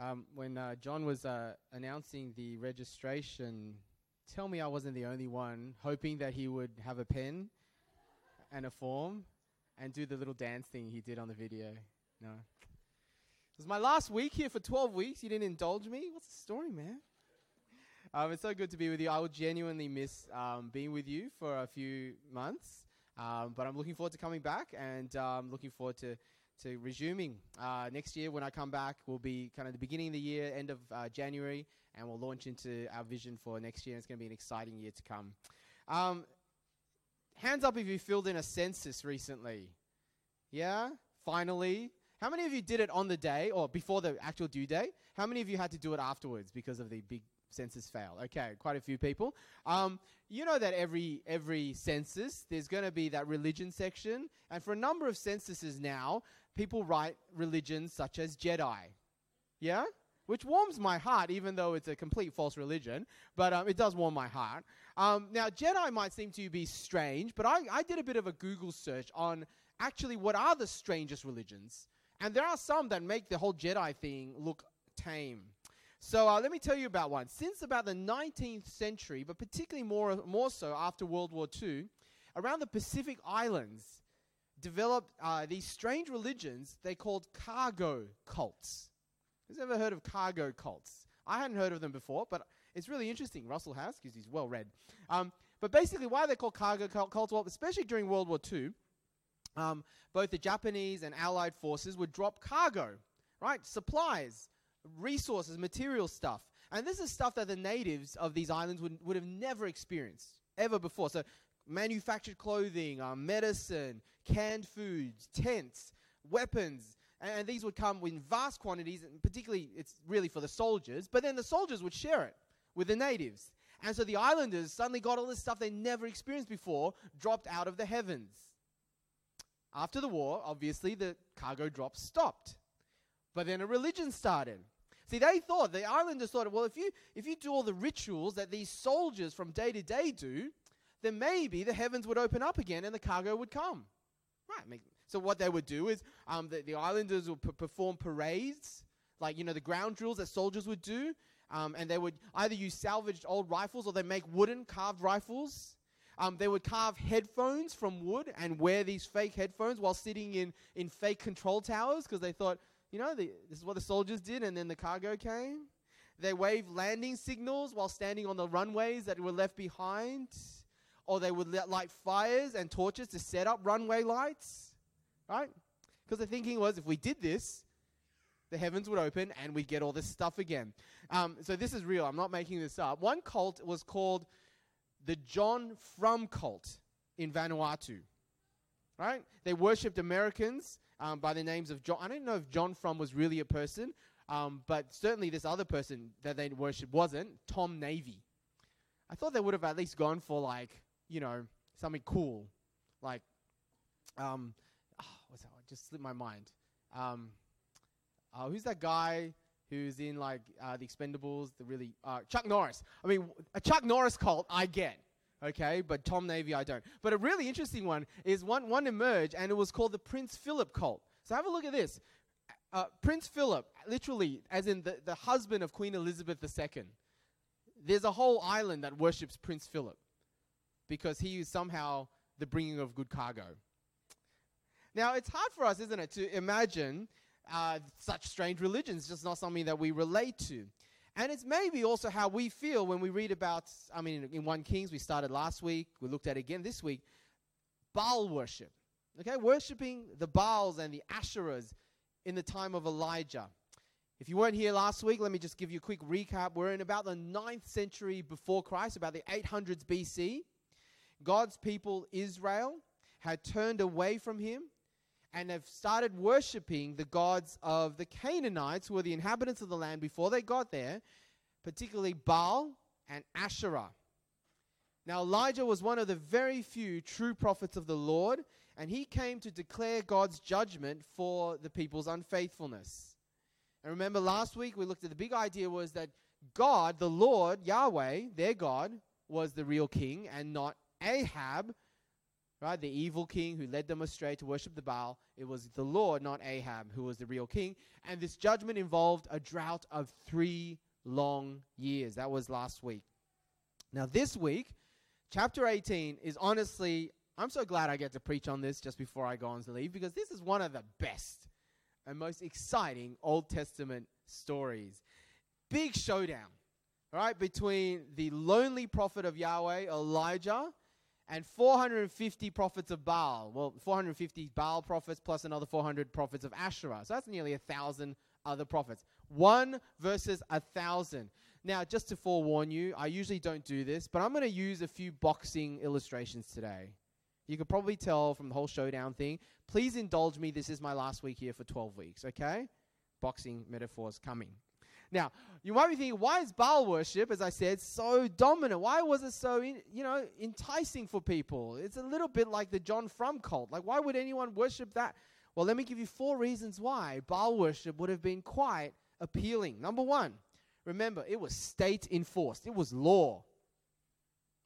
Um, when uh, John was uh, announcing the registration, tell me I wasn't the only one hoping that he would have a pen and a form and do the little dance thing he did on the video. No. It was my last week here for 12 weeks. You didn't indulge me? What's the story, man? Um, it's so good to be with you. I will genuinely miss um, being with you for a few months, um, but I'm looking forward to coming back and um, looking forward to to resuming. Uh, next year, when I come back, will be kind of the beginning of the year, end of uh, January, and we'll launch into our vision for next year. It's going to be an exciting year to come. Um, hands up if you filled in a census recently. Yeah? Finally. How many of you did it on the day or before the actual due date? How many of you had to do it afterwards because of the big census fail? Okay, quite a few people. Um, you know that every every census there's going to be that religion section, and for a number of censuses now, people write religions such as Jedi. Yeah? Which warms my heart, even though it's a complete false religion, but um, it does warm my heart. Um, now, Jedi might seem to be strange, but I, I did a bit of a Google search on actually what are the strangest religions. And there are some that make the whole Jedi thing look tame. So uh, let me tell you about one. Since about the 19th century, but particularly more, more so after World War II, around the Pacific Islands, developed uh, these strange religions they called cargo cults. Who's ever heard of cargo cults? I hadn't heard of them before, but it's really interesting. Russell has because he's well read. Um, but basically, why they're they called cargo cults? Well, especially during World War II, um, both the Japanese and Allied forces would drop cargo, right? Supplies, resources, material stuff. And this is stuff that the natives of these islands would, would have never experienced ever before. So manufactured clothing, uh, medicine, canned foods, tents, weapons, and, and these would come in vast quantities, and particularly it's really for the soldiers, but then the soldiers would share it with the natives. And so the islanders suddenly got all this stuff they never experienced before dropped out of the heavens. After the war, obviously, the cargo drops stopped. But then a religion started. See, they thought, the islanders thought, well, if you, if you do all the rituals that these soldiers from day to day do, then maybe the heavens would open up again and the cargo would come. Right. So what they would do is um, the, the islanders would p- perform parades, like, you know, the ground drills that soldiers would do. Um, and they would either use salvaged old rifles or they make wooden carved rifles. Um, they would carve headphones from wood and wear these fake headphones while sitting in, in fake control towers because they thought, you know, the, this is what the soldiers did, and then the cargo came. They waved landing signals while standing on the runways that were left behind or they would light fires and torches to set up runway lights, right? Because the thinking was if we did this, the heavens would open and we'd get all this stuff again. Um, so this is real. I'm not making this up. One cult was called the John Frum cult in Vanuatu. Right? They worshipped Americans um, by the names of John. I don't know if John Frum was really a person, um, but certainly this other person that they worshipped wasn't Tom Navy. I thought they would have at least gone for like you know, something cool, like, um, oh, what's that? Just slipped my mind. Um, uh, who's that guy who's in like uh, the Expendables? The really uh, Chuck Norris. I mean, a Chuck Norris cult I get, okay, but Tom Navy I don't. But a really interesting one is one one emerged, and it was called the Prince Philip cult. So have a look at this. Uh, Prince Philip, literally, as in the, the husband of Queen Elizabeth II. There's a whole island that worships Prince Philip because he is somehow the bringing of good cargo. Now, it's hard for us, isn't it, to imagine uh, such strange religions, just not something that we relate to. And it's maybe also how we feel when we read about, I mean, in, in 1 Kings, we started last week, we looked at again this week, Baal worship. Okay, worshipping the Baals and the Asherahs in the time of Elijah. If you weren't here last week, let me just give you a quick recap. We're in about the 9th century before Christ, about the 800s BC. God's people, Israel, had turned away from him and have started worshipping the gods of the Canaanites, who were the inhabitants of the land before they got there, particularly Baal and Asherah. Now, Elijah was one of the very few true prophets of the Lord, and he came to declare God's judgment for the people's unfaithfulness. And remember, last week we looked at the big idea was that God, the Lord, Yahweh, their God, was the real king and not Ahab, right? The evil king who led them astray to worship the Baal. It was the Lord, not Ahab, who was the real king. And this judgment involved a drought of three long years. That was last week. Now, this week, chapter 18 is honestly, I'm so glad I get to preach on this just before I go on to leave because this is one of the best and most exciting Old Testament stories. Big showdown, right, between the lonely prophet of Yahweh, Elijah, and 450 prophets of Baal. Well, 450 Baal prophets plus another 400 prophets of Asherah. So that's nearly a thousand other prophets. One versus a thousand. Now, just to forewarn you, I usually don't do this, but I'm going to use a few boxing illustrations today. You could probably tell from the whole showdown thing. Please indulge me. This is my last week here for 12 weeks, okay? Boxing metaphors coming. Now, you might be thinking, why is Baal worship, as I said, so dominant? Why was it so, in, you know, enticing for people? It's a little bit like the John Frum cult. Like, why would anyone worship that? Well, let me give you four reasons why Baal worship would have been quite appealing. Number one, remember, it was state enforced, it was law.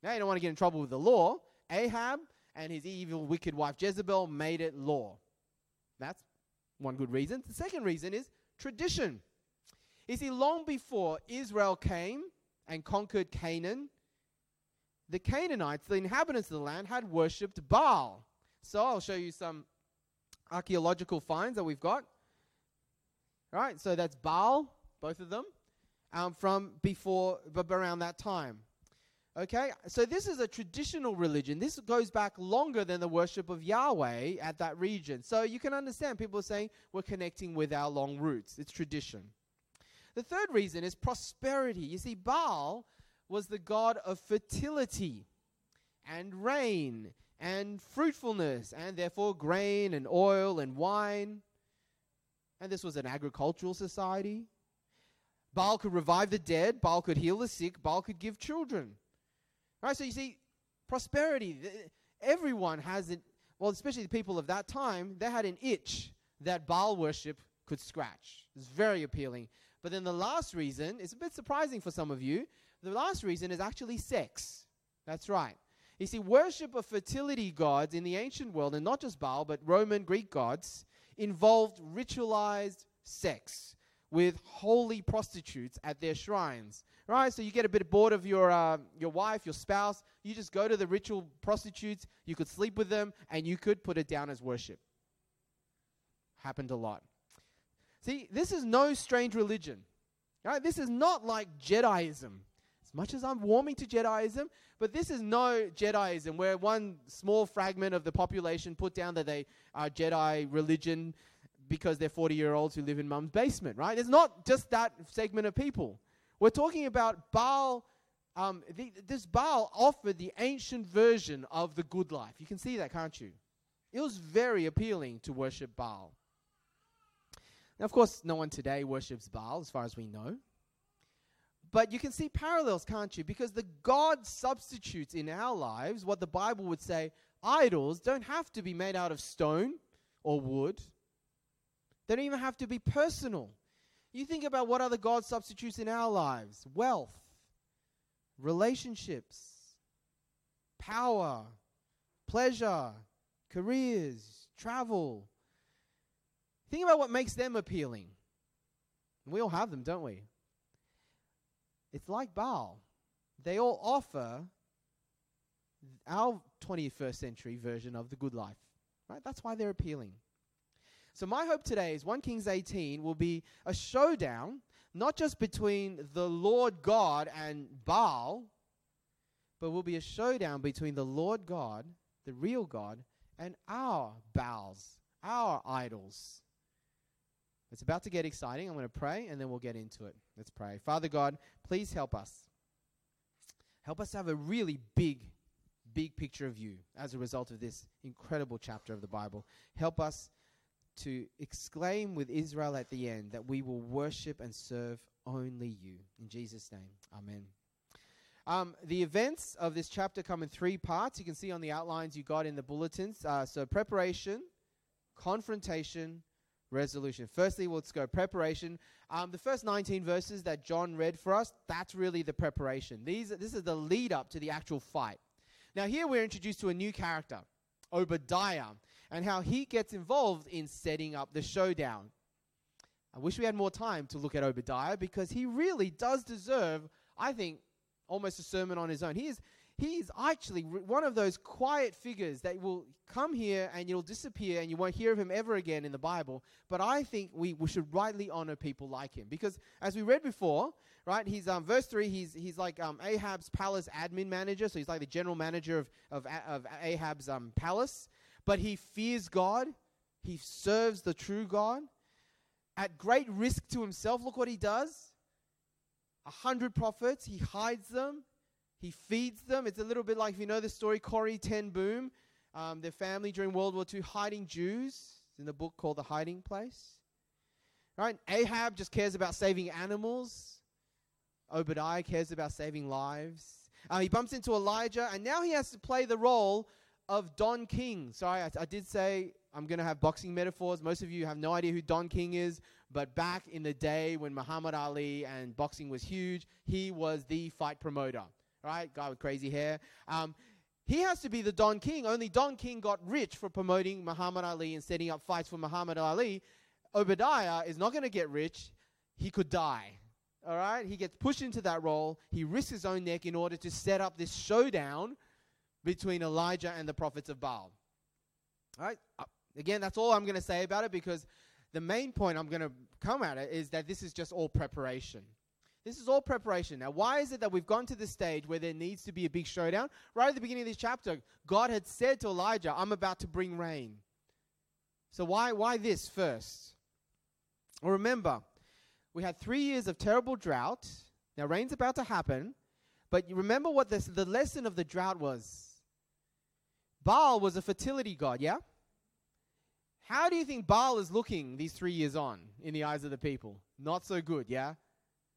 Now, you don't want to get in trouble with the law. Ahab and his evil, wicked wife Jezebel made it law. That's one good reason. The second reason is tradition. You see, long before Israel came and conquered Canaan, the Canaanites, the inhabitants of the land, had worshipped Baal. So I'll show you some archaeological finds that we've got. All right, so that's Baal, both of them, um, from before, but around that time. Okay, so this is a traditional religion. This goes back longer than the worship of Yahweh at that region. So you can understand people are saying we're connecting with our long roots. It's tradition. The third reason is prosperity. You see, Baal was the god of fertility and rain and fruitfulness, and therefore grain and oil and wine. And this was an agricultural society. Baal could revive the dead, Baal could heal the sick, Baal could give children. Right, so you see, prosperity. Everyone has it. Well, especially the people of that time, they had an itch that Baal worship could scratch. It's very appealing. But then the last reason is a bit surprising for some of you. The last reason is actually sex. That's right. You see, worship of fertility gods in the ancient world, and not just Baal, but Roman Greek gods, involved ritualized sex with holy prostitutes at their shrines right? So you get a bit bored of your uh, your wife, your spouse. You just go to the ritual prostitutes. You could sleep with them, and you could put it down as worship. Happened a lot. See, this is no strange religion. Right? This is not like Jediism. As much as I'm warming to Jediism, but this is no Jediism where one small fragment of the population put down that they are Jedi religion because they're 40 year olds who live in mum's basement, right? It's not just that segment of people. We're talking about Baal. Um, the, this Baal offered the ancient version of the good life. You can see that, can't you? It was very appealing to worship Baal. Now, of course, no one today worships Baal, as far as we know. But you can see parallels, can't you? Because the God substitutes in our lives what the Bible would say idols don't have to be made out of stone or wood, they don't even have to be personal. You think about what other God substitutes in our lives wealth, relationships, power, pleasure, careers, travel. Think about what makes them appealing. We all have them, don't we? It's like Baal. They all offer our 21st century version of the good life. Right? That's why they're appealing. So, my hope today is 1 Kings 18 will be a showdown, not just between the Lord God and Baal, but will be a showdown between the Lord God, the real God, and our Baals, our idols. It's about to get exciting. I'm going to pray and then we'll get into it. Let's pray. Father God, please help us. Help us to have a really big, big picture of you as a result of this incredible chapter of the Bible. Help us to exclaim with Israel at the end that we will worship and serve only you. In Jesus' name, amen. Um, the events of this chapter come in three parts. You can see on the outlines you got in the bulletins. Uh, so, preparation, confrontation, resolution. Firstly, let's go preparation. Um, the first 19 verses that John read for us, that's really the preparation. These, this is the lead up to the actual fight. Now, here we're introduced to a new character Obadiah and how he gets involved in setting up the showdown. I wish we had more time to look at Obadiah because he really does deserve, I think, almost a sermon on his own. He is, he is actually one of those quiet figures that will come here and you'll disappear and you won't hear of him ever again in the Bible. But I think we, we should rightly honor people like him because, as we read before, right, he's um, verse 3, he's, he's like um, Ahab's palace admin manager. So he's like the general manager of, of, of Ahab's um, palace. But he fears God, he serves the true God at great risk to himself. Look what he does. A hundred prophets, he hides them, he feeds them. It's a little bit like if you know the story, Corrie Ten Boom, um, their family during World War II hiding Jews. It's in the book called The Hiding Place. Right? Ahab just cares about saving animals. Obadiah cares about saving lives. Uh, he bumps into Elijah, and now he has to play the role of Don King. Sorry, I, I did say I'm going to have boxing metaphors. Most of you have no idea who Don King is, but back in the day when Muhammad Ali and boxing was huge, he was the fight promoter, right? Guy with crazy hair. Um, he has to be the Don King. Only Don King got rich for promoting Muhammad Ali and setting up fights for Muhammad Ali. Obadiah is not going to get rich. He could die. All right? He gets pushed into that role. He risks his own neck in order to set up this showdown between Elijah and the prophets of Baal. All right? Uh, again, that's all I'm going to say about it because the main point I'm going to come at it is that this is just all preparation. This is all preparation. Now, why is it that we've gone to this stage where there needs to be a big showdown? Right at the beginning of this chapter, God had said to Elijah, I'm about to bring rain. So, why, why this first? Well, remember, we had three years of terrible drought. Now, rain's about to happen. But you remember what this, the lesson of the drought was? Baal was a fertility god, yeah? How do you think Baal is looking these three years on in the eyes of the people? Not so good, yeah?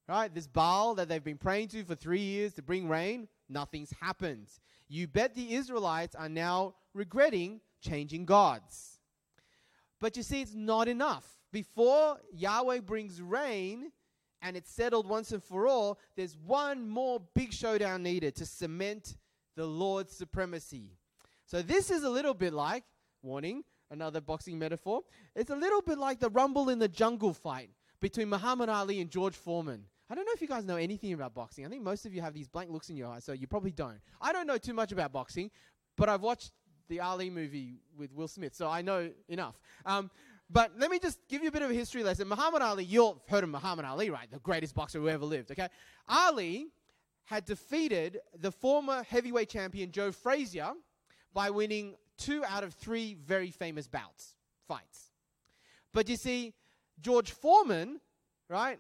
Right? This Baal that they've been praying to for three years to bring rain, nothing's happened. You bet the Israelites are now regretting changing gods. But you see, it's not enough. Before Yahweh brings rain and it's settled once and for all, there's one more big showdown needed to cement the Lord's supremacy. So this is a little bit like, warning, another boxing metaphor. It's a little bit like the rumble in the jungle fight between Muhammad Ali and George Foreman. I don't know if you guys know anything about boxing. I think most of you have these blank looks in your eyes, so you probably don't. I don't know too much about boxing, but I've watched the Ali movie with Will Smith, so I know enough. Um, but let me just give you a bit of a history lesson. Muhammad Ali, you've heard of Muhammad Ali, right? The greatest boxer who ever lived, okay? Ali had defeated the former heavyweight champion Joe Frazier by winning two out of three very famous bouts, fights. But you see, George Foreman, right?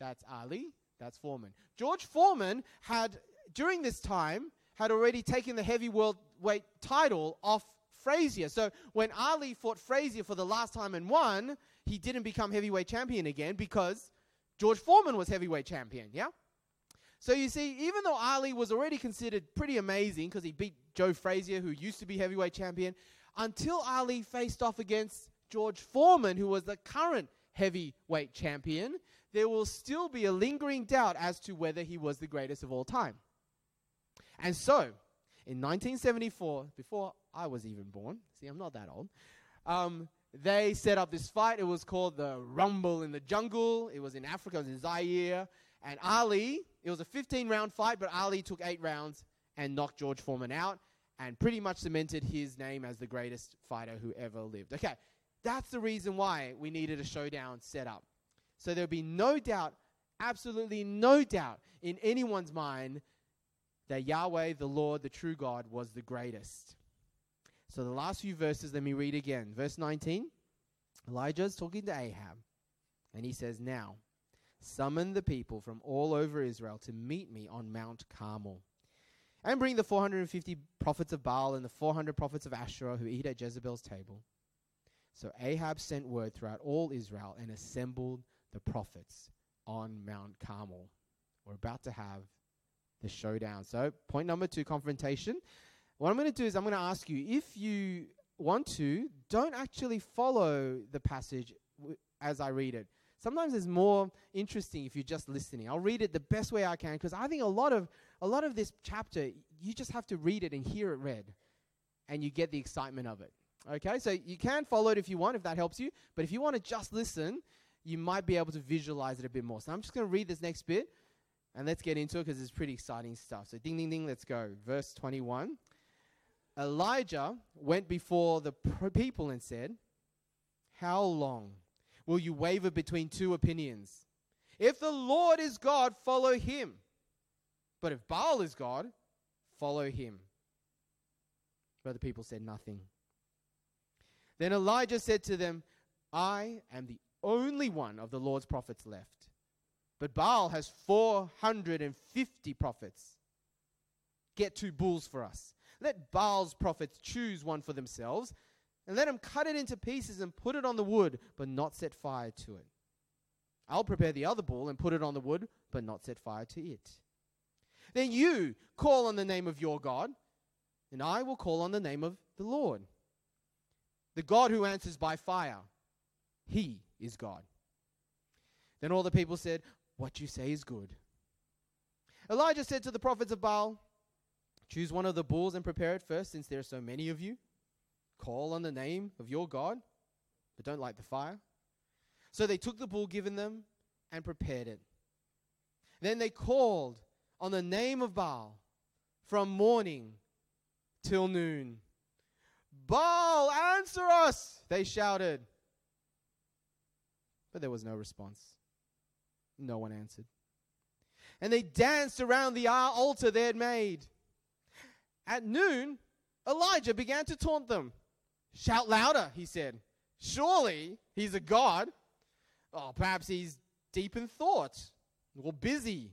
That's Ali, that's Foreman. George Foreman had, during this time, had already taken the heavy world weight title off Frazier. So when Ali fought Frazier for the last time and won, he didn't become heavyweight champion again because George Foreman was heavyweight champion, yeah? So you see, even though Ali was already considered pretty amazing because he beat Joe Frazier, who used to be heavyweight champion, until Ali faced off against George Foreman, who was the current heavyweight champion, there will still be a lingering doubt as to whether he was the greatest of all time. And so, in 1974, before I was even born, see, I'm not that old, um, they set up this fight. It was called the Rumble in the Jungle. It was in Africa, it was in Zaire. And Ali, it was a 15 round fight, but Ali took eight rounds and knocked George Foreman out and pretty much cemented his name as the greatest fighter who ever lived. Okay, that's the reason why we needed a showdown set up. So there'll be no doubt, absolutely no doubt in anyone's mind that Yahweh, the Lord, the true God, was the greatest. So the last few verses, let me read again. Verse 19 Elijah is talking to Ahab, and he says, Now, Summon the people from all over Israel to meet me on Mount Carmel. And bring the 450 prophets of Baal and the 400 prophets of Asherah who eat at Jezebel's table. So Ahab sent word throughout all Israel and assembled the prophets on Mount Carmel. We're about to have the showdown. So, point number two confrontation. What I'm going to do is I'm going to ask you if you want to, don't actually follow the passage w- as I read it sometimes it's more interesting if you're just listening. I'll read it the best way I can because I think a lot of a lot of this chapter you just have to read it and hear it read. and you get the excitement of it. Okay, so you can follow it if you want, if that helps you. But if you want to just listen, you might be able to visualize it a bit more. So I'm just going to read this next bit and let's get into it because it's pretty exciting stuff. So, ding, ding, ding, let's go. Verse 21. Elijah went before the people and said, How long will you waver between two opinions? If the Lord is God, follow him. But if Baal is God, follow him. But the people said nothing. Then Elijah said to them, I am the only one of the Lord's prophets left. But Baal has 450 prophets. Get two bulls for us. Let Baal's prophets choose one for themselves, and let them cut it into pieces and put it on the wood, but not set fire to it. I'll prepare the other bull and put it on the wood, but not set fire to it. Then you call on the name of your God, and I will call on the name of the Lord. The God who answers by fire. He is God. Then all the people said, What you say is good. Elijah said to the prophets of Baal, Choose one of the bulls and prepare it first, since there are so many of you. Call on the name of your God, but don't light the fire. So they took the bull given them and prepared it. Then they called on the name of Baal from morning till noon. Baal, answer us, they shouted. But there was no response. No one answered. And they danced around the altar they had made. At noon, Elijah began to taunt them. Shout louder, he said. Surely he's a god. Oh, perhaps he's deep in thought, or busy,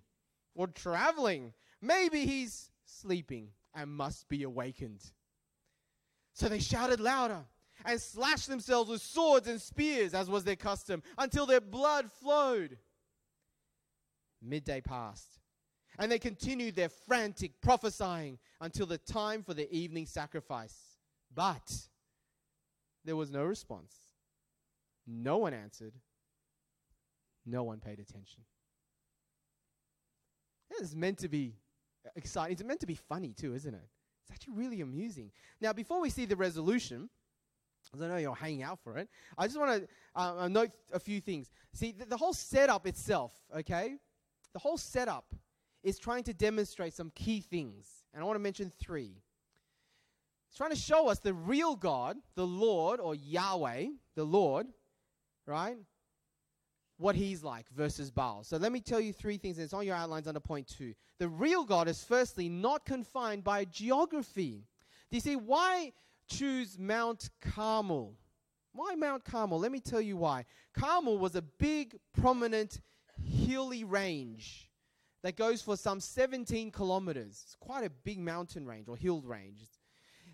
or traveling. Maybe he's sleeping and must be awakened. So they shouted louder and slashed themselves with swords and spears, as was their custom, until their blood flowed. Midday passed, and they continued their frantic prophesying until the time for the evening sacrifice. But there was no response. No one answered. No one paid attention. This is meant to be exciting. It's meant to be funny too, isn't it? It's actually really amusing. Now, before we see the resolution, I know you're hanging out for it, I just want to uh, uh, note a few things. See, the, the whole setup itself, okay? The whole setup is trying to demonstrate some key things. And I want to mention three. It's trying to show us the real God, the Lord, or Yahweh, the Lord, right? What he's like versus Baal. So let me tell you three things. and It's on your outlines under point two. The real God is firstly not confined by geography. Do you see why choose Mount Carmel? Why Mount Carmel? Let me tell you why. Carmel was a big, prominent, hilly range that goes for some 17 kilometers. It's quite a big mountain range or hill range.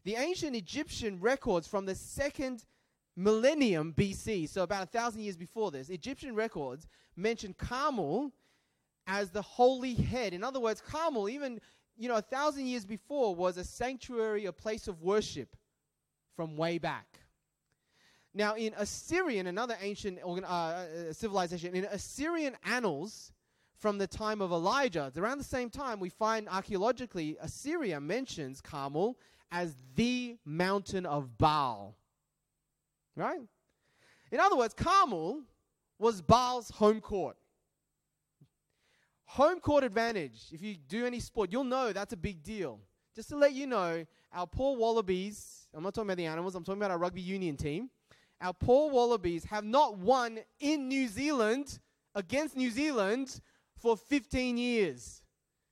The ancient Egyptian records from the second millennium BC, so about a thousand years before this, Egyptian records mention Carmel as the holy head. In other words, Carmel, even you know, a thousand years before, was a sanctuary, a place of worship from way back. Now, in Assyrian, another ancient uh, uh, civilization, in Assyrian annals from the time of Elijah, around the same time, we find archaeologically Assyria mentions Carmel as the mountain of Baal. Right? In other words, Carmel was Baal's home court. Home court advantage. If you do any sport, you'll know that's a big deal. Just to let you know, our poor Wallabies, I'm not talking about the animals, I'm talking about our rugby union team. Our poor Wallabies have not won in New Zealand against New Zealand for 15 years.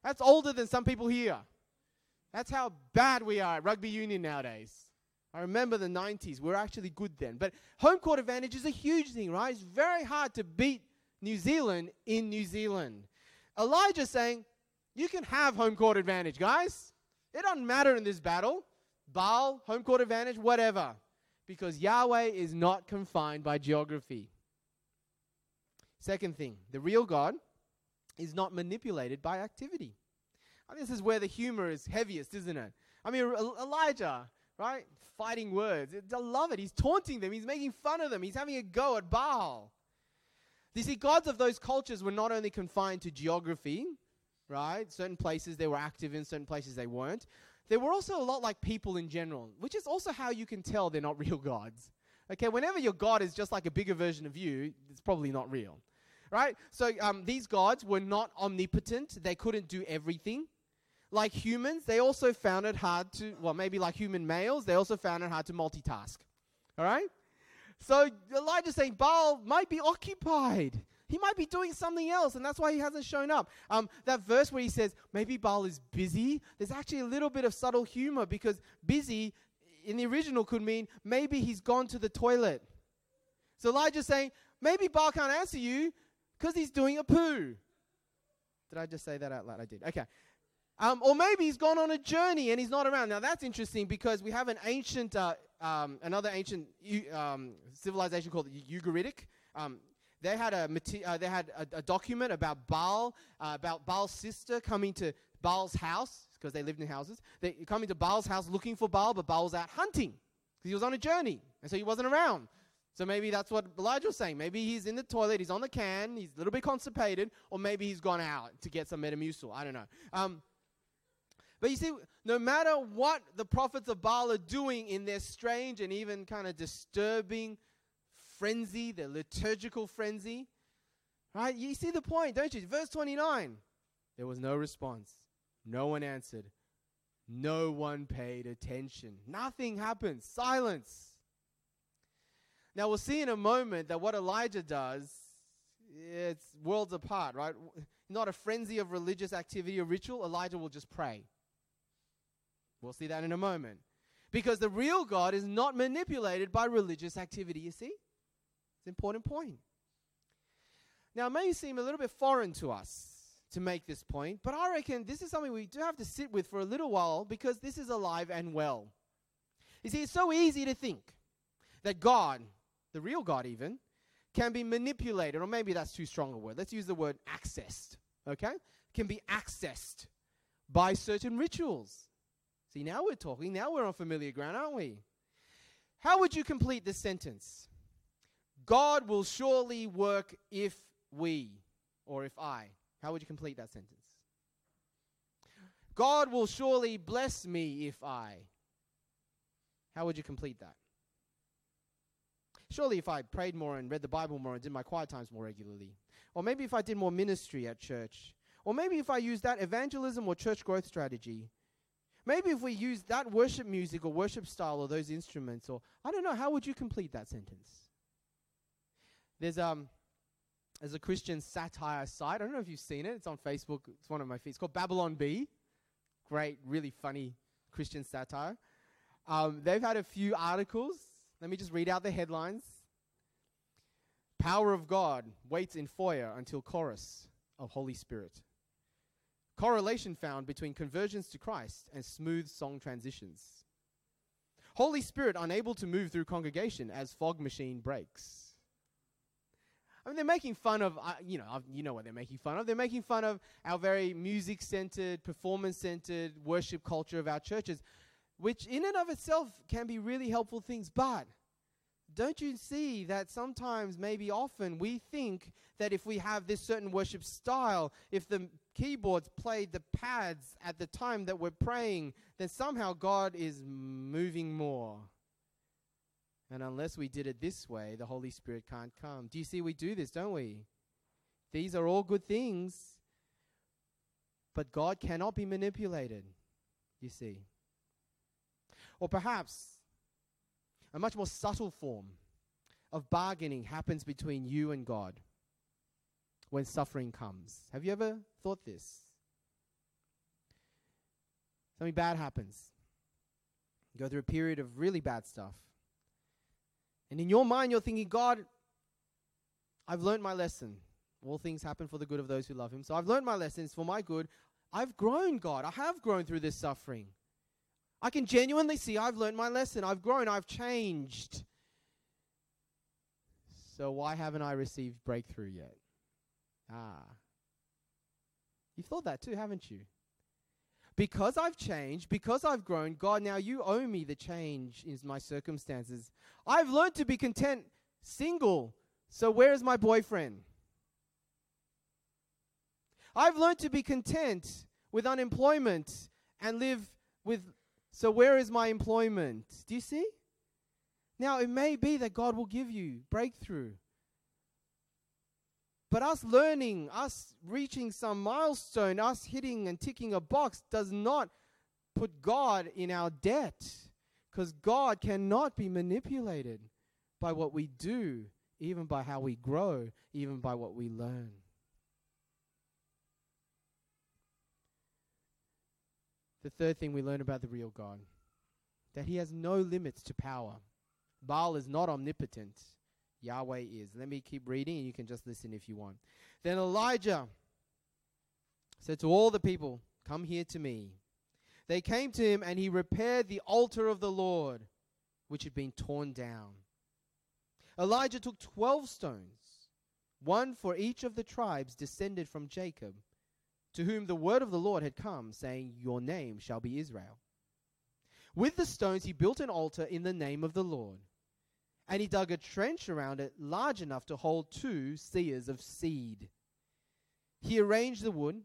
That's older than some people here. That's how bad we are at rugby union nowadays. I remember the 90s. We are actually good then. But home court advantage is a huge thing, right? It's very hard to beat New Zealand in New Zealand. Elijah saying, You can have home court advantage, guys. It doesn't matter in this battle. Baal, home court advantage, whatever. Because Yahweh is not confined by geography. Second thing, the real God is not manipulated by activity. Mean, this is where the humor is heaviest, isn't it? I mean, Elijah, right? Fighting words. I love it. He's taunting them, he's making fun of them, he's having a go at Baal. You see, gods of those cultures were not only confined to geography, right? Certain places they were active in, certain places they weren't. they were also a lot like people in general, which is also how you can tell they're not real gods. Okay, whenever your God is just like a bigger version of you, it's probably not real. Right? So um, these gods were not omnipotent, they couldn't do everything. Like humans, they also found it hard to, well, maybe like human males, they also found it hard to multitask. All right? So Elijah's saying Baal might be occupied. He might be doing something else, and that's why he hasn't shown up. Um, that verse where he says maybe Baal is busy, there's actually a little bit of subtle humor because busy in the original could mean maybe he's gone to the toilet. So Elijah's saying maybe Baal can't answer you because he's doing a poo. Did I just say that out loud? I did. Okay. Um, or maybe he's gone on a journey and he's not around. Now that's interesting because we have an ancient, uh, um, another ancient um, civilization called the Ugaritic. They had a uh, they had a, a, document about Baal, uh, about Baal's sister coming to Baal's house because they lived in houses. They coming to Baal's house looking for Baal, but Baal was out hunting because he was on a journey, and so he wasn't around. So maybe that's what Elijah was saying. Maybe he's in the toilet, he's on the can, he's a little bit constipated, or maybe he's gone out to get some Metamucil. I don't know. Um, but you see, no matter what the prophets of Baal are doing in their strange and even kind of disturbing frenzy, the liturgical frenzy. Right? You see the point, don't you? Verse 29. There was no response. No one answered. No one paid attention. Nothing happened. Silence. Now we'll see in a moment that what Elijah does, it's worlds apart, right? Not a frenzy of religious activity or ritual. Elijah will just pray. We'll see that in a moment. Because the real God is not manipulated by religious activity, you see? It's an important point. Now, it may seem a little bit foreign to us to make this point, but I reckon this is something we do have to sit with for a little while because this is alive and well. You see, it's so easy to think that God, the real God even, can be manipulated, or maybe that's too strong a word. Let's use the word accessed, okay? Can be accessed by certain rituals. See, now we're talking, now we're on familiar ground, aren't we? How would you complete this sentence? God will surely work if we, or if I. How would you complete that sentence? God will surely bless me if I. How would you complete that? Surely, if I prayed more and read the Bible more and did my quiet times more regularly. Or maybe if I did more ministry at church. Or maybe if I used that evangelism or church growth strategy. Maybe if we used that worship music or worship style or those instruments. Or I don't know, how would you complete that sentence? There's um there's a Christian satire site. I don't know if you've seen it. It's on Facebook. It's one of my feeds. It's called Babylon Bee. Great, really funny Christian satire. Um, they've had a few articles. Let me just read out the headlines. Power of God waits in foyer until chorus of Holy Spirit. Correlation found between conversions to Christ and smooth song transitions. Holy Spirit unable to move through congregation as fog machine breaks. I mean, they're making fun of, uh, you know, you know what they're making fun of. They're making fun of our very music centered, performance centered worship culture of our churches, which in and of itself can be really helpful things. But don't you see that sometimes, maybe often, we think that if we have this certain worship style, if the keyboards played the pads at the time that we're praying, then somehow God is moving more. And unless we did it this way, the Holy Spirit can't come. Do you see we do this, don't we? These are all good things, but God cannot be manipulated, you see. Or perhaps a much more subtle form of bargaining happens between you and God when suffering comes. Have you ever thought this? Something bad happens. You go through a period of really bad stuff. And in your mind, you're thinking, God, I've learned my lesson. All things happen for the good of those who love Him. So I've learned my lesson. It's for my good. I've grown, God. I have grown through this suffering. I can genuinely see I've learned my lesson. I've grown. I've changed. So why haven't I received breakthrough yet? Ah. You've thought that too, haven't you? Because I've changed, because I've grown, God, now you owe me the change in my circumstances. I've learned to be content single, so where is my boyfriend? I've learned to be content with unemployment and live with So, where is my employment? Do you see? Now, it may be that God will give you breakthrough. But us learning, us reaching some milestone, us hitting and ticking a box does not put God in our debt because God cannot be manipulated by what we do, even by how we grow, even by what we learn. The third thing we learn about the real God that he has no limits to power. Baal is not omnipotent. Yahweh is. Let me keep reading and you can just listen if you want. Then Elijah said to all the people, Come here to me. They came to him and he repaired the altar of the Lord, which had been torn down. Elijah took 12 stones, one for each of the tribes descended from Jacob, to whom the word of the Lord had come, saying, Your name shall be Israel. With the stones he built an altar in the name of the Lord and he dug a trench around it large enough to hold two seahs of seed. He arranged the wood,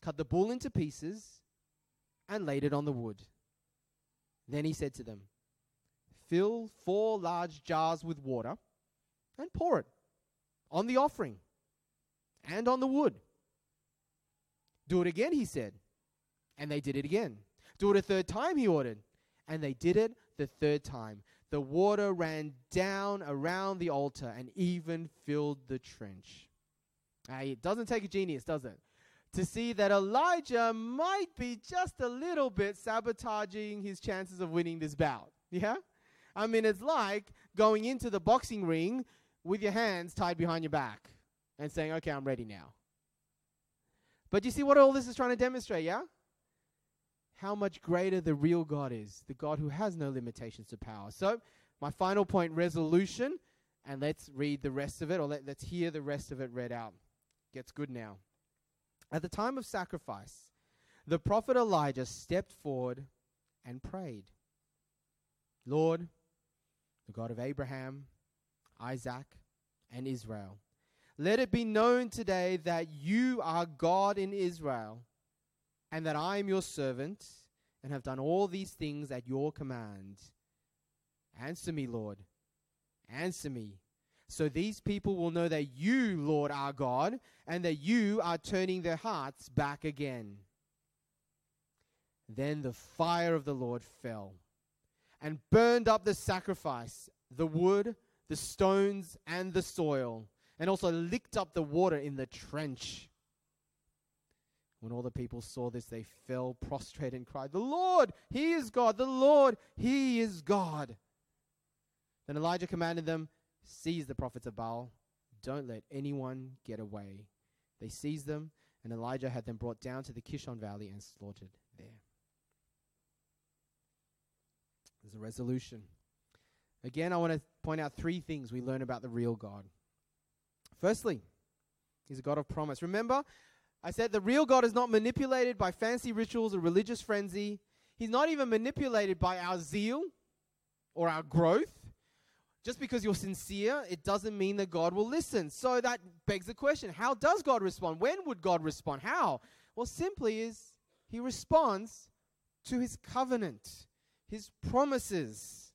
cut the bull into pieces, and laid it on the wood. Then he said to them, Fill four large jars with water and pour it on the offering and on the wood. Do it again, he said. And they did it again. Do it a third time, he ordered. And they did it the third time the water ran down around the altar and even filled the trench. Uh, it doesn't take a genius, does it? To see that Elijah might be just a little bit sabotaging his chances of winning this bout. Yeah? I mean, it's like going into the boxing ring with your hands tied behind your back and saying, okay, I'm ready now. But you see what all this is trying to demonstrate, yeah? How much greater the real God is, the God who has no limitations to power. So, my final point resolution, and let's read the rest of it, or let, let's hear the rest of it read out. Gets good now. At the time of sacrifice, the prophet Elijah stepped forward and prayed Lord, the God of Abraham, Isaac, and Israel, let it be known today that you are God in Israel and that I am your servant and have done all these things at your command. Answer me, Lord. Answer me. So these people will know that you, Lord, are God, and that you are turning their hearts back again. Then the fire of the Lord fell and burned up the sacrifice, the wood, the stones, and the soil, and also licked up the water in the trench. When all the people saw this, they fell prostrate and cried, The Lord, He is God! The Lord, He is God! Then Elijah commanded them, Seize the prophets of Baal. Don't let anyone get away. They seized them, and Elijah had them brought down to the Kishon Valley and slaughtered there. There's a resolution. Again, I want to point out three things we learn about the real God. Firstly, He's a God of promise. Remember, I said the real God is not manipulated by fancy rituals or religious frenzy. He's not even manipulated by our zeal or our growth. Just because you're sincere, it doesn't mean that God will listen. So that begs the question how does God respond? When would God respond? How? Well, simply is he responds to his covenant, his promises.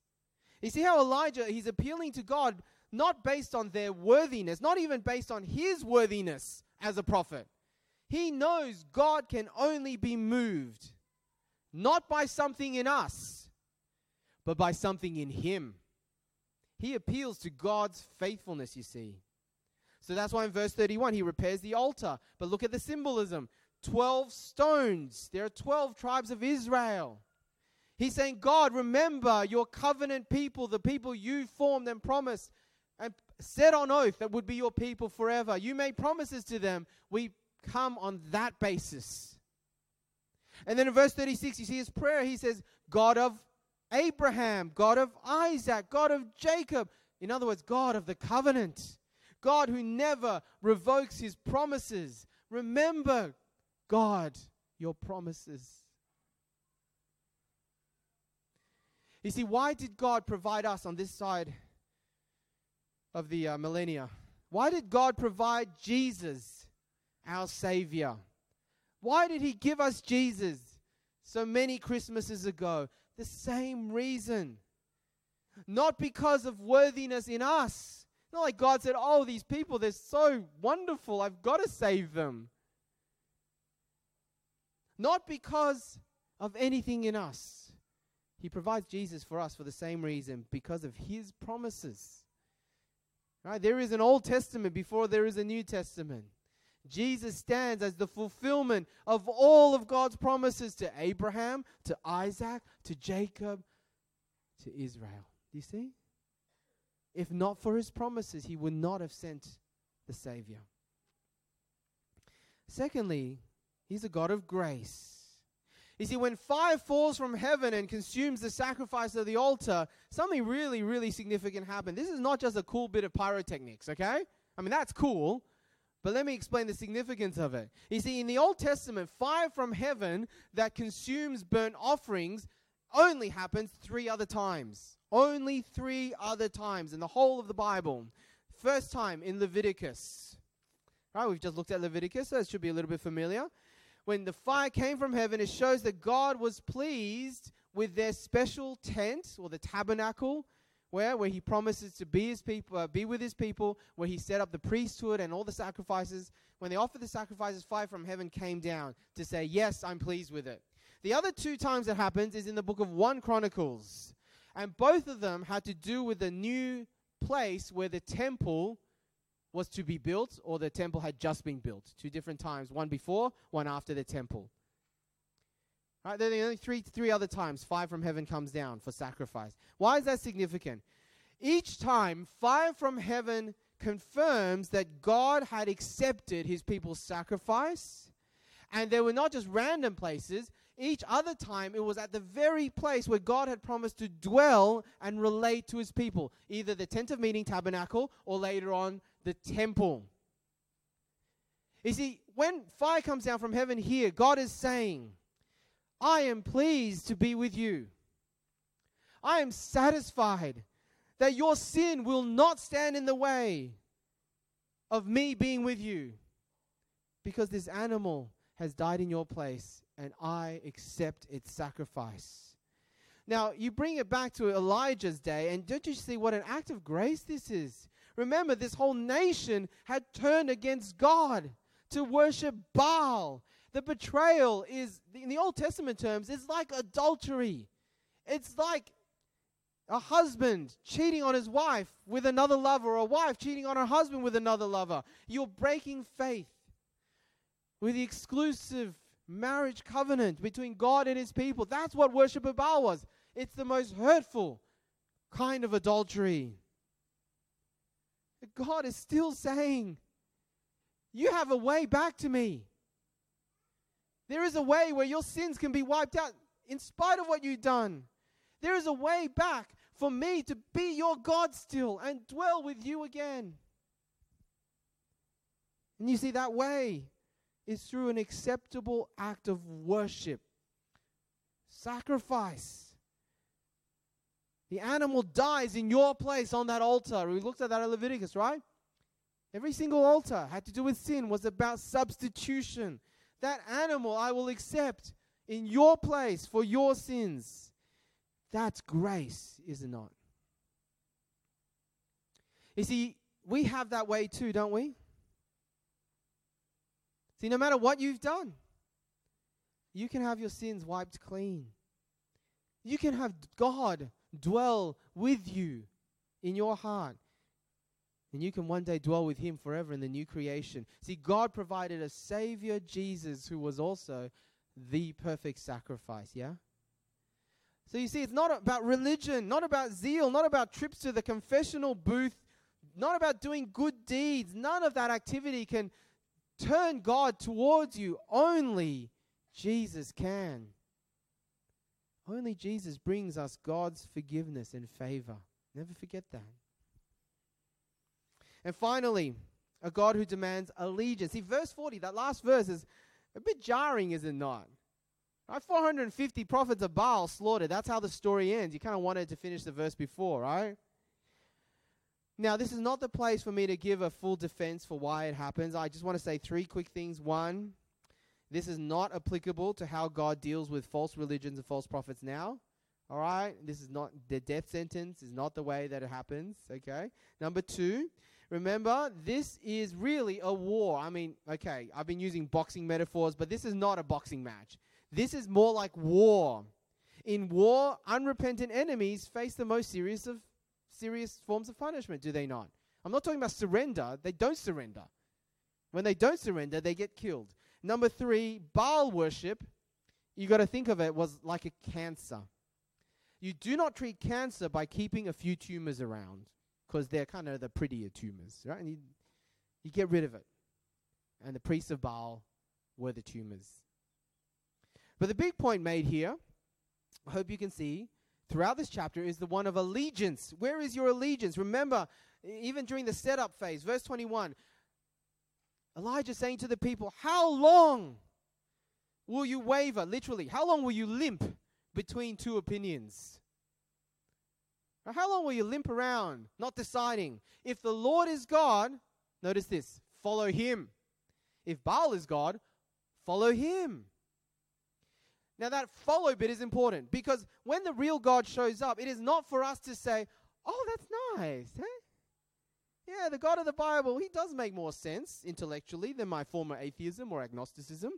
You see how Elijah, he's appealing to God not based on their worthiness, not even based on his worthiness as a prophet. He knows God can only be moved not by something in us, but by something in Him. He appeals to God's faithfulness, you see. So that's why in verse 31 he repairs the altar. But look at the symbolism 12 stones. There are 12 tribes of Israel. He's saying, God, remember your covenant people, the people you formed and promised and set on oath that would be your people forever. You made promises to them. We come on that basis. And then in verse 36, you see his prayer. He says, God of Abraham, God of Isaac, God of Jacob. In other words, God of the covenant. God who never revokes his promises. Remember, God, your promises. You see, why did God provide us on this side of the uh, millennia? Why did God provide Jesus our Savior. Why did He give us Jesus? so many Christmases ago. The same reason. Not because of worthiness in us. Not like God said, Oh, these people, they're so wonderful. I've got to save them. Not because of anything in us. He provides Jesus for us for the same reason, because of his promises. Right? There is an Old Testament before there is a New Testament. Jesus stands as the fulfillment of all of God's promises to Abraham, to Isaac, to Jacob, to Israel. Do you see? If not for his promises, he would not have sent the Savior. Secondly, he's a God of grace. You see, when fire falls from heaven and consumes the sacrifice of the altar, something really, really significant happened. This is not just a cool bit of pyrotechnics, okay? I mean, that's cool, but let me explain the significance of it. You see, in the Old Testament, fire from heaven that consumes burnt offerings only happens three other times. Only three other times in the whole of the Bible. First time in Leviticus. Right, we've just looked at Leviticus, so it should be a little bit familiar when the fire came from heaven, it shows that God was pleased with their special tent or the tabernacle, where where He promises to be His people, uh, be with His people, where He set up the priesthood and all the sacrifices. When they offered the sacrifices, fire from heaven came down to say, "Yes, I'm pleased with it." The other two times it happens is in the book of One Chronicles, and both of them had to do with the new place where the temple was to be built or the temple had just been built. Two different times, one before, one after the temple. Right, there are only three, three other times fire from heaven comes down for sacrifice. Why is that significant? Each time, fire from heaven confirms that God had accepted his people's sacrifice, and they were not just random places. Each other time, it was at the very place where God had promised to dwell and relate to his people, either the tent of meeting tabernacle or later on the temple. You see, when fire comes down from heaven here, God is saying, I am pleased to be with you. I am satisfied that your sin will not stand in the way of me being with you because this animal has died in your place and I accept its sacrifice. Now, you bring it back to Elijah's day, and don't you see what an act of grace this is? Remember, this whole nation had turned against God to worship Baal. The betrayal is, in the Old Testament terms, is like adultery. It's like a husband cheating on his wife with another lover, or a wife cheating on her husband with another lover. You're breaking faith with the exclusive marriage covenant between God and his people. That's what worship of Baal was. It's the most hurtful kind of adultery. God is still saying, You have a way back to me. There is a way where your sins can be wiped out in spite of what you've done. There is a way back for me to be your God still and dwell with you again. And you see, that way is through an acceptable act of worship, sacrifice. The animal dies in your place on that altar. We looked at that in Leviticus, right? Every single altar had to do with sin, was about substitution. That animal I will accept in your place for your sins. That's grace, is it not? You see, we have that way too, don't we? See, no matter what you've done, you can have your sins wiped clean. You can have God dwell with you in your heart. And you can one day dwell with him forever in the new creation. See, God provided a Savior, Jesus, who was also the perfect sacrifice, yeah? So you see, it's not about religion, not about zeal, not about trips to the confessional booth, not about doing good deeds. None of that activity can turn God towards you. Only Jesus can. Only Jesus brings us God's forgiveness and favor. Never forget that. And finally, a God who demands allegiance. See, verse 40, that last verse is a bit jarring, is it not? Right, 450 prophets of Baal slaughtered. That's how the story ends. You kind of wanted to finish the verse before, right? Now, this is not the place for me to give a full defense for why it happens. I just want to say three quick things. One, This is not applicable to how God deals with false religions and false prophets now. All right? This is not the death sentence is not the way that it happens, okay? Number 2, remember this is really a war. I mean, okay, I've been using boxing metaphors, but this is not a boxing match. This is more like war. In war, unrepentant enemies face the most serious of serious forms of punishment, do they not? I'm not talking about surrender. They don't surrender. When they don't surrender, they get killed. Number three, Baal worship, you got to think of it was like a cancer. You do not treat cancer by keeping a few tumors around because they're kind of the prettier tumors, right? And you, you get rid of it. And the priests of Baal were the tumors. But the big point made here, I hope you can see, throughout this chapter is the one of allegiance. Where is your allegiance? Remember, even during the setup phase, verse 21, Elijah saying to the people, How long will you waver? Literally, how long will you limp between two opinions? How long will you limp around, not deciding? If the Lord is God, notice this follow him. If Baal is God, follow him. Now, that follow bit is important because when the real God shows up, it is not for us to say, Oh, that's nice. Eh? Yeah, the God of the Bible, he does make more sense intellectually than my former atheism or agnosticism.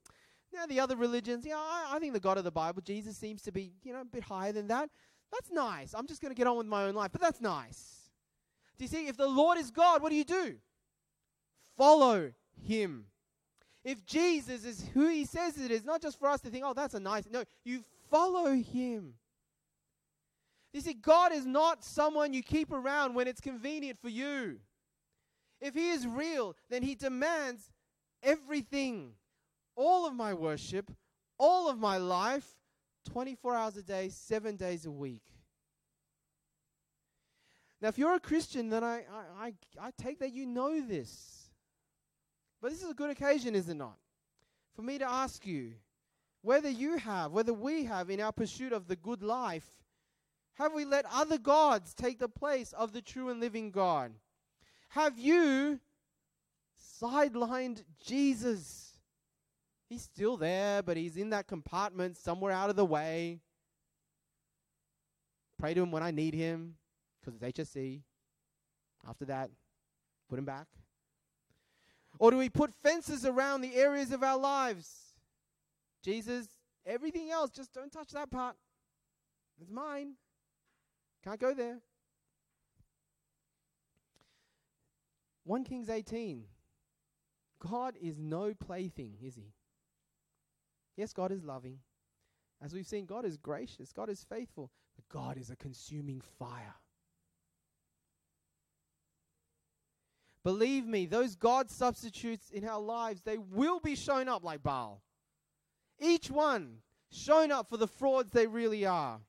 Now, the other religions, yeah, I, I think the God of the Bible, Jesus, seems to be, you know, a bit higher than that. That's nice. I'm just going to get on with my own life, but that's nice. Do you see? If the Lord is God, what do you do? Follow him. If Jesus is who he says it is, not just for us to think, oh, that's a nice. No, you follow him. You see, God is not someone you keep around when it's convenient for you. If He is real, then He demands everything, all of my worship, all of my life, 24 hours a day, seven days a week. Now, if you're a Christian, then I, I, I, I take that you know this. But this is a good occasion, is it not? For me to ask you whether you have, whether we have in our pursuit of the good life, have we let other gods take the place of the true and living God? Have you sidelined Jesus? He's still there, but he's in that compartment somewhere out of the way. Pray to him when I need him because it's HSC. After that, put him back. Or do we put fences around the areas of our lives? Jesus, everything else, just don't touch that part. It's mine. Can't go there. 1 Kings 18. God is no plaything, is he? Yes, God is loving. As we've seen, God is gracious, God is faithful, but God is a consuming fire. Believe me, those God substitutes in our lives, they will be shown up like Baal. Each one shown up for the frauds they really are.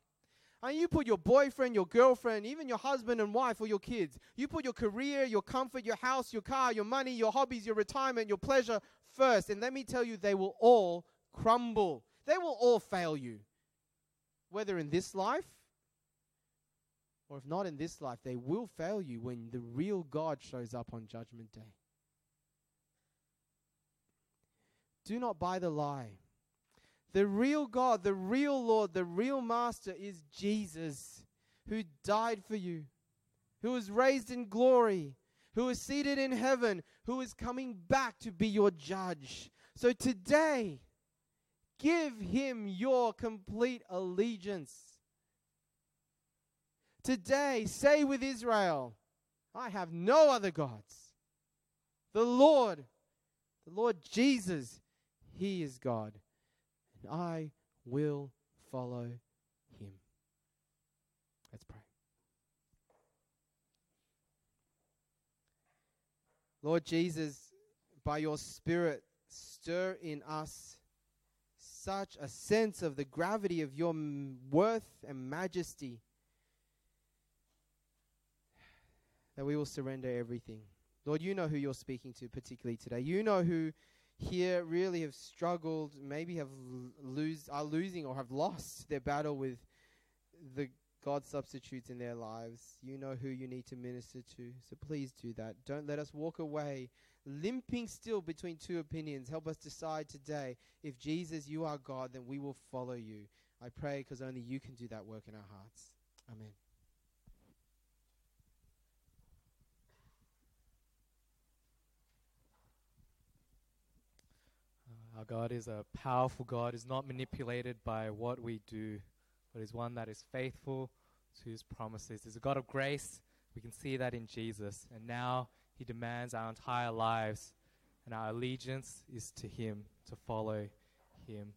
And you put your boyfriend, your girlfriend, even your husband and wife or your kids, you put your career, your comfort, your house, your car, your money, your hobbies, your retirement, your pleasure first. And let me tell you, they will all crumble. They will all fail you. Whether in this life or if not in this life, they will fail you when the real God shows up on Judgment Day. Do not buy the lie the real God, the real Lord, the real Master is Jesus, who died for you, who was raised in glory, who is seated in heaven, who is coming back to be your judge. So today, give him your complete allegiance. Today, say with Israel, I have no other gods. The Lord, the Lord Jesus, He is God and I will follow him. Let's pray. Lord Jesus, by your Spirit, stir in us such a sense of the gravity of your worth and majesty that we will surrender everything. Lord, you know who you're speaking to, particularly today. You know who here really have struggled, maybe have lose are losing or have lost their battle with the God substitutes in their lives. You know who you need to minister to. So please do that. Don't let us walk away limping still between two opinions. Help us decide today if Jesus, you are God, then we will follow you. I pray because only you can do that work in our hearts. Amen. Uh, our God is a powerful God, is not manipulated by what we do, but is one that is faithful to his promises. He's a God of grace. We can see that in Jesus. And now he demands our entire lives, and our allegiance is to him, to follow him.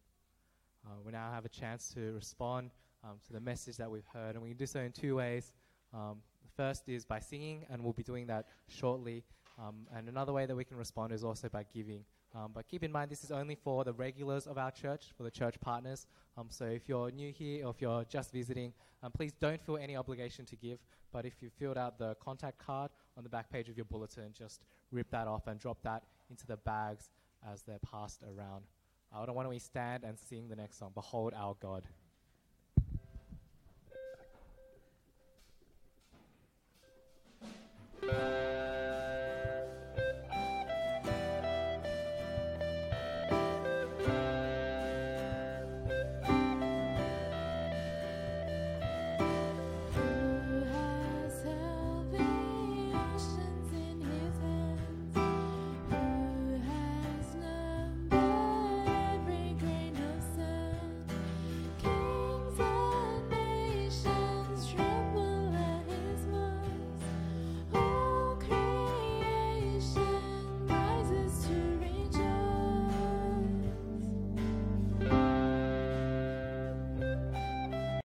Uh, we now have a chance to respond um, to the message that we've heard, and we can do so in two ways. Um, the first is by singing, and we'll be doing that shortly. Um, and another way that we can respond is also by giving. Um, but keep in mind, this is only for the regulars of our church, for the church partners. Um, so if you're new here or if you're just visiting, um, please don't feel any obligation to give. But if you filled out the contact card on the back page of your bulletin, just rip that off and drop that into the bags as they're passed around. Uh, why don't we stand and sing the next song, Behold Our God.